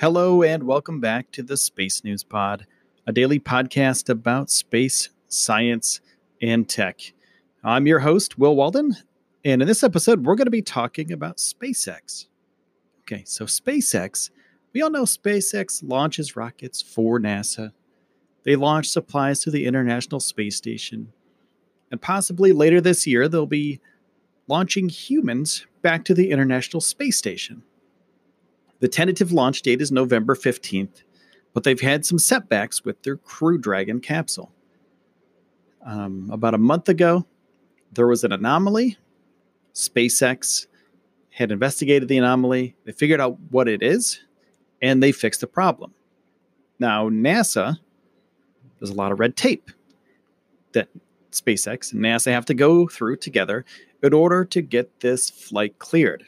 Hello, and welcome back to the Space News Pod, a daily podcast about space, science, and tech. I'm your host, Will Walden, and in this episode, we're going to be talking about SpaceX. Okay, so SpaceX, we all know SpaceX launches rockets for NASA. They launch supplies to the International Space Station. And possibly later this year, they'll be launching humans back to the International Space Station. The tentative launch date is November 15th, but they've had some setbacks with their Crew Dragon capsule. Um, about a month ago, there was an anomaly. SpaceX had investigated the anomaly, they figured out what it is, and they fixed the problem. Now, NASA, there's a lot of red tape that SpaceX and NASA have to go through together in order to get this flight cleared.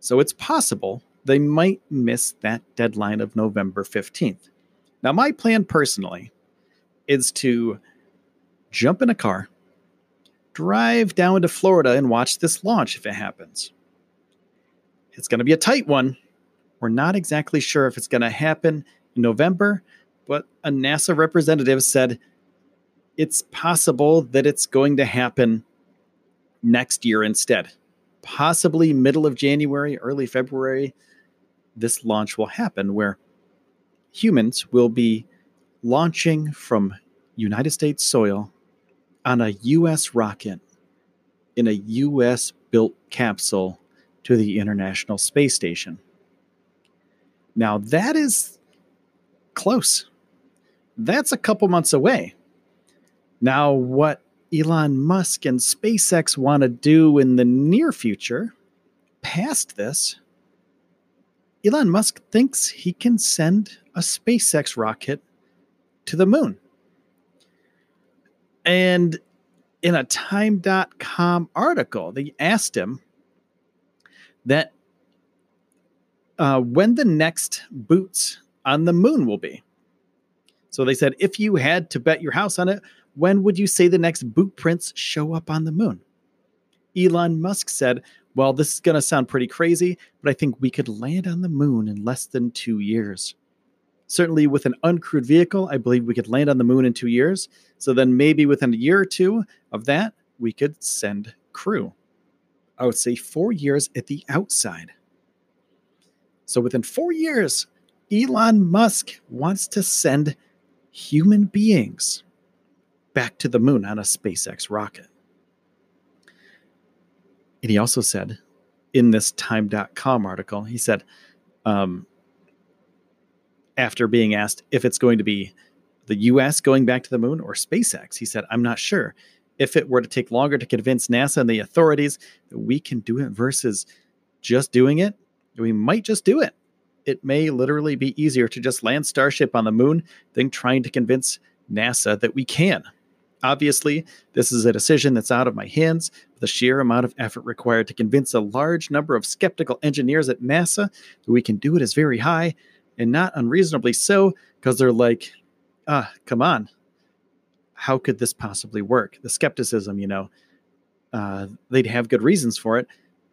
So it's possible they might miss that deadline of November 15th. Now, my plan personally is to jump in a car, drive down to Florida, and watch this launch if it happens. It's going to be a tight one. We're not exactly sure if it's going to happen in November, but a NASA representative said it's possible that it's going to happen next year instead. Possibly middle of January, early February this launch will happen where humans will be launching from United States soil on a US rocket in a US built capsule to the International Space Station. Now, that is close. That's a couple months away. Now, what Elon Musk and SpaceX want to do in the near future, past this, Elon Musk thinks he can send a SpaceX rocket to the moon. And in a time.com article, they asked him that uh, when the next boots on the moon will be. So they said, if you had to bet your house on it, when would you say the next boot prints show up on the moon? Elon Musk said, well, this is going to sound pretty crazy, but I think we could land on the moon in less than two years. Certainly, with an uncrewed vehicle, I believe we could land on the moon in two years. So then, maybe within a year or two of that, we could send crew. I would say four years at the outside. So within four years, Elon Musk wants to send human beings back to the moon on a SpaceX rocket. And he also said in this time.com article, he said, um, after being asked if it's going to be the US going back to the moon or SpaceX, he said, I'm not sure. If it were to take longer to convince NASA and the authorities that we can do it versus just doing it, we might just do it. It may literally be easier to just land Starship on the moon than trying to convince NASA that we can. Obviously, this is a decision that's out of my hands. The sheer amount of effort required to convince a large number of skeptical engineers at NASA that we can do it is very high, and not unreasonably so, because they're like, ah, come on. How could this possibly work? The skepticism, you know, uh, they'd have good reasons for it,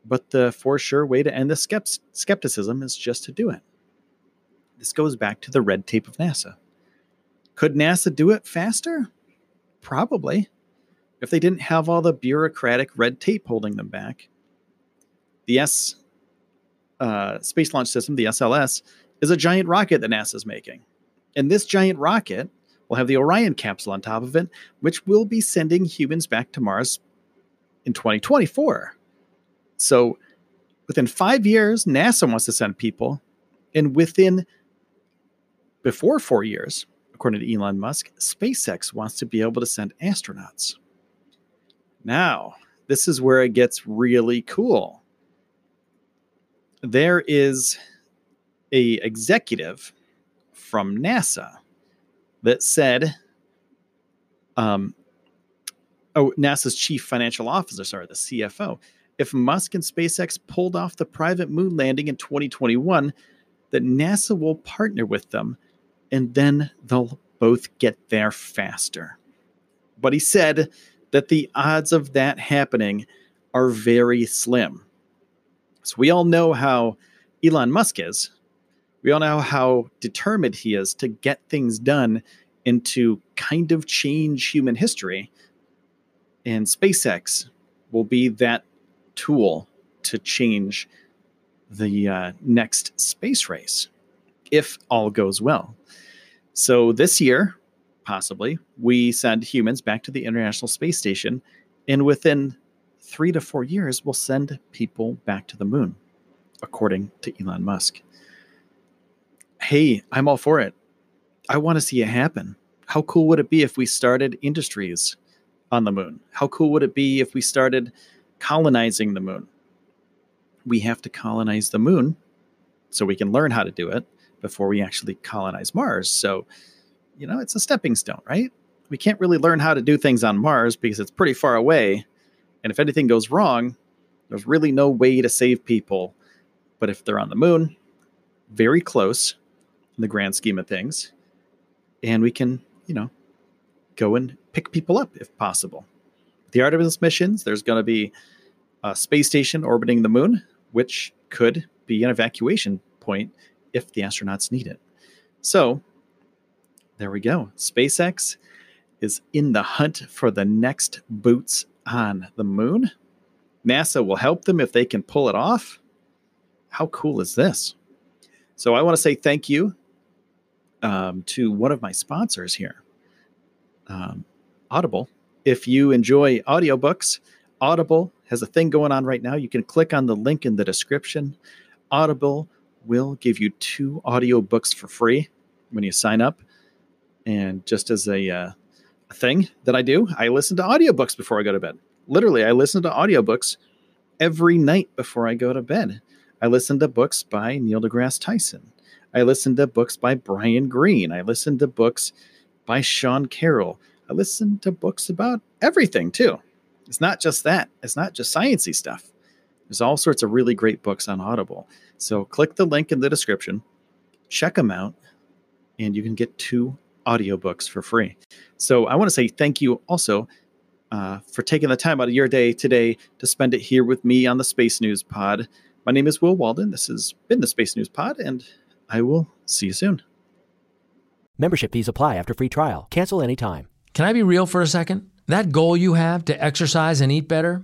but the for sure way to end the skept- skepticism is just to do it. This goes back to the red tape of NASA. Could NASA do it faster? Probably. If they didn't have all the bureaucratic red tape holding them back. The S uh, Space Launch System, the SLS, is a giant rocket that NASA's making. And this giant rocket will have the Orion capsule on top of it, which will be sending humans back to Mars in 2024. So within five years, NASA wants to send people. And within before four years, according to Elon Musk, SpaceX wants to be able to send astronauts. Now, this is where it gets really cool. There is a executive from NASA that said, um, oh, NASA's chief financial officer, sorry, the CFO, if Musk and SpaceX pulled off the private moon landing in 2021, that NASA will partner with them and then they'll both get there faster. But he said that the odds of that happening are very slim. So we all know how Elon Musk is. We all know how determined he is to get things done and to kind of change human history. And SpaceX will be that tool to change the uh, next space race if all goes well. So this year, possibly, we send humans back to the International Space Station, and within three to four years, we'll send people back to the moon, according to Elon Musk. Hey, I'm all for it. I want to see it happen. How cool would it be if we started industries on the moon? How cool would it be if we started colonizing the moon? We have to colonize the moon so we can learn how to do it before we actually colonize Mars. So, you know, it's a stepping stone, right? We can't really learn how to do things on Mars because it's pretty far away. And if anything goes wrong, there's really no way to save people. But if they're on the moon, very close in the grand scheme of things, and we can, you know, go and pick people up if possible. The Artemis missions, there's going to be a space station orbiting the moon, which could be an evacuation point if the astronauts need it. So there we go. SpaceX is in the hunt for the next boots on the moon. NASA will help them if they can pull it off. How cool is this? So I want to say thank you um, to one of my sponsors here, um, Audible. If you enjoy audiobooks, Audible has a thing going on right now. You can click on the link in the description. Audible will give you two audiobooks for free when you sign up. And just as a, uh, thing that I do, I listen to audiobooks before I go to bed. Literally, I listen to audiobooks every night before I go to bed. I listen to books by Neil deGrasse Tyson. I listen to books by Brian Greene. I listen to books by Sean Carroll. I listen to books about everything too. It's not just that. It's not just sciency stuff. There's all sorts of really great books on Audible. So click the link in the description, check them out, and you can get two audiobooks for free. So I want to say thank you also uh, for taking the time out of your day today to spend it here with me on the Space News Pod. My name is Will Walden. This has been the Space News Pod, and I will see you soon. Membership fees apply after free trial. Cancel anytime. Can I be real for a second? That goal you have to exercise and eat better,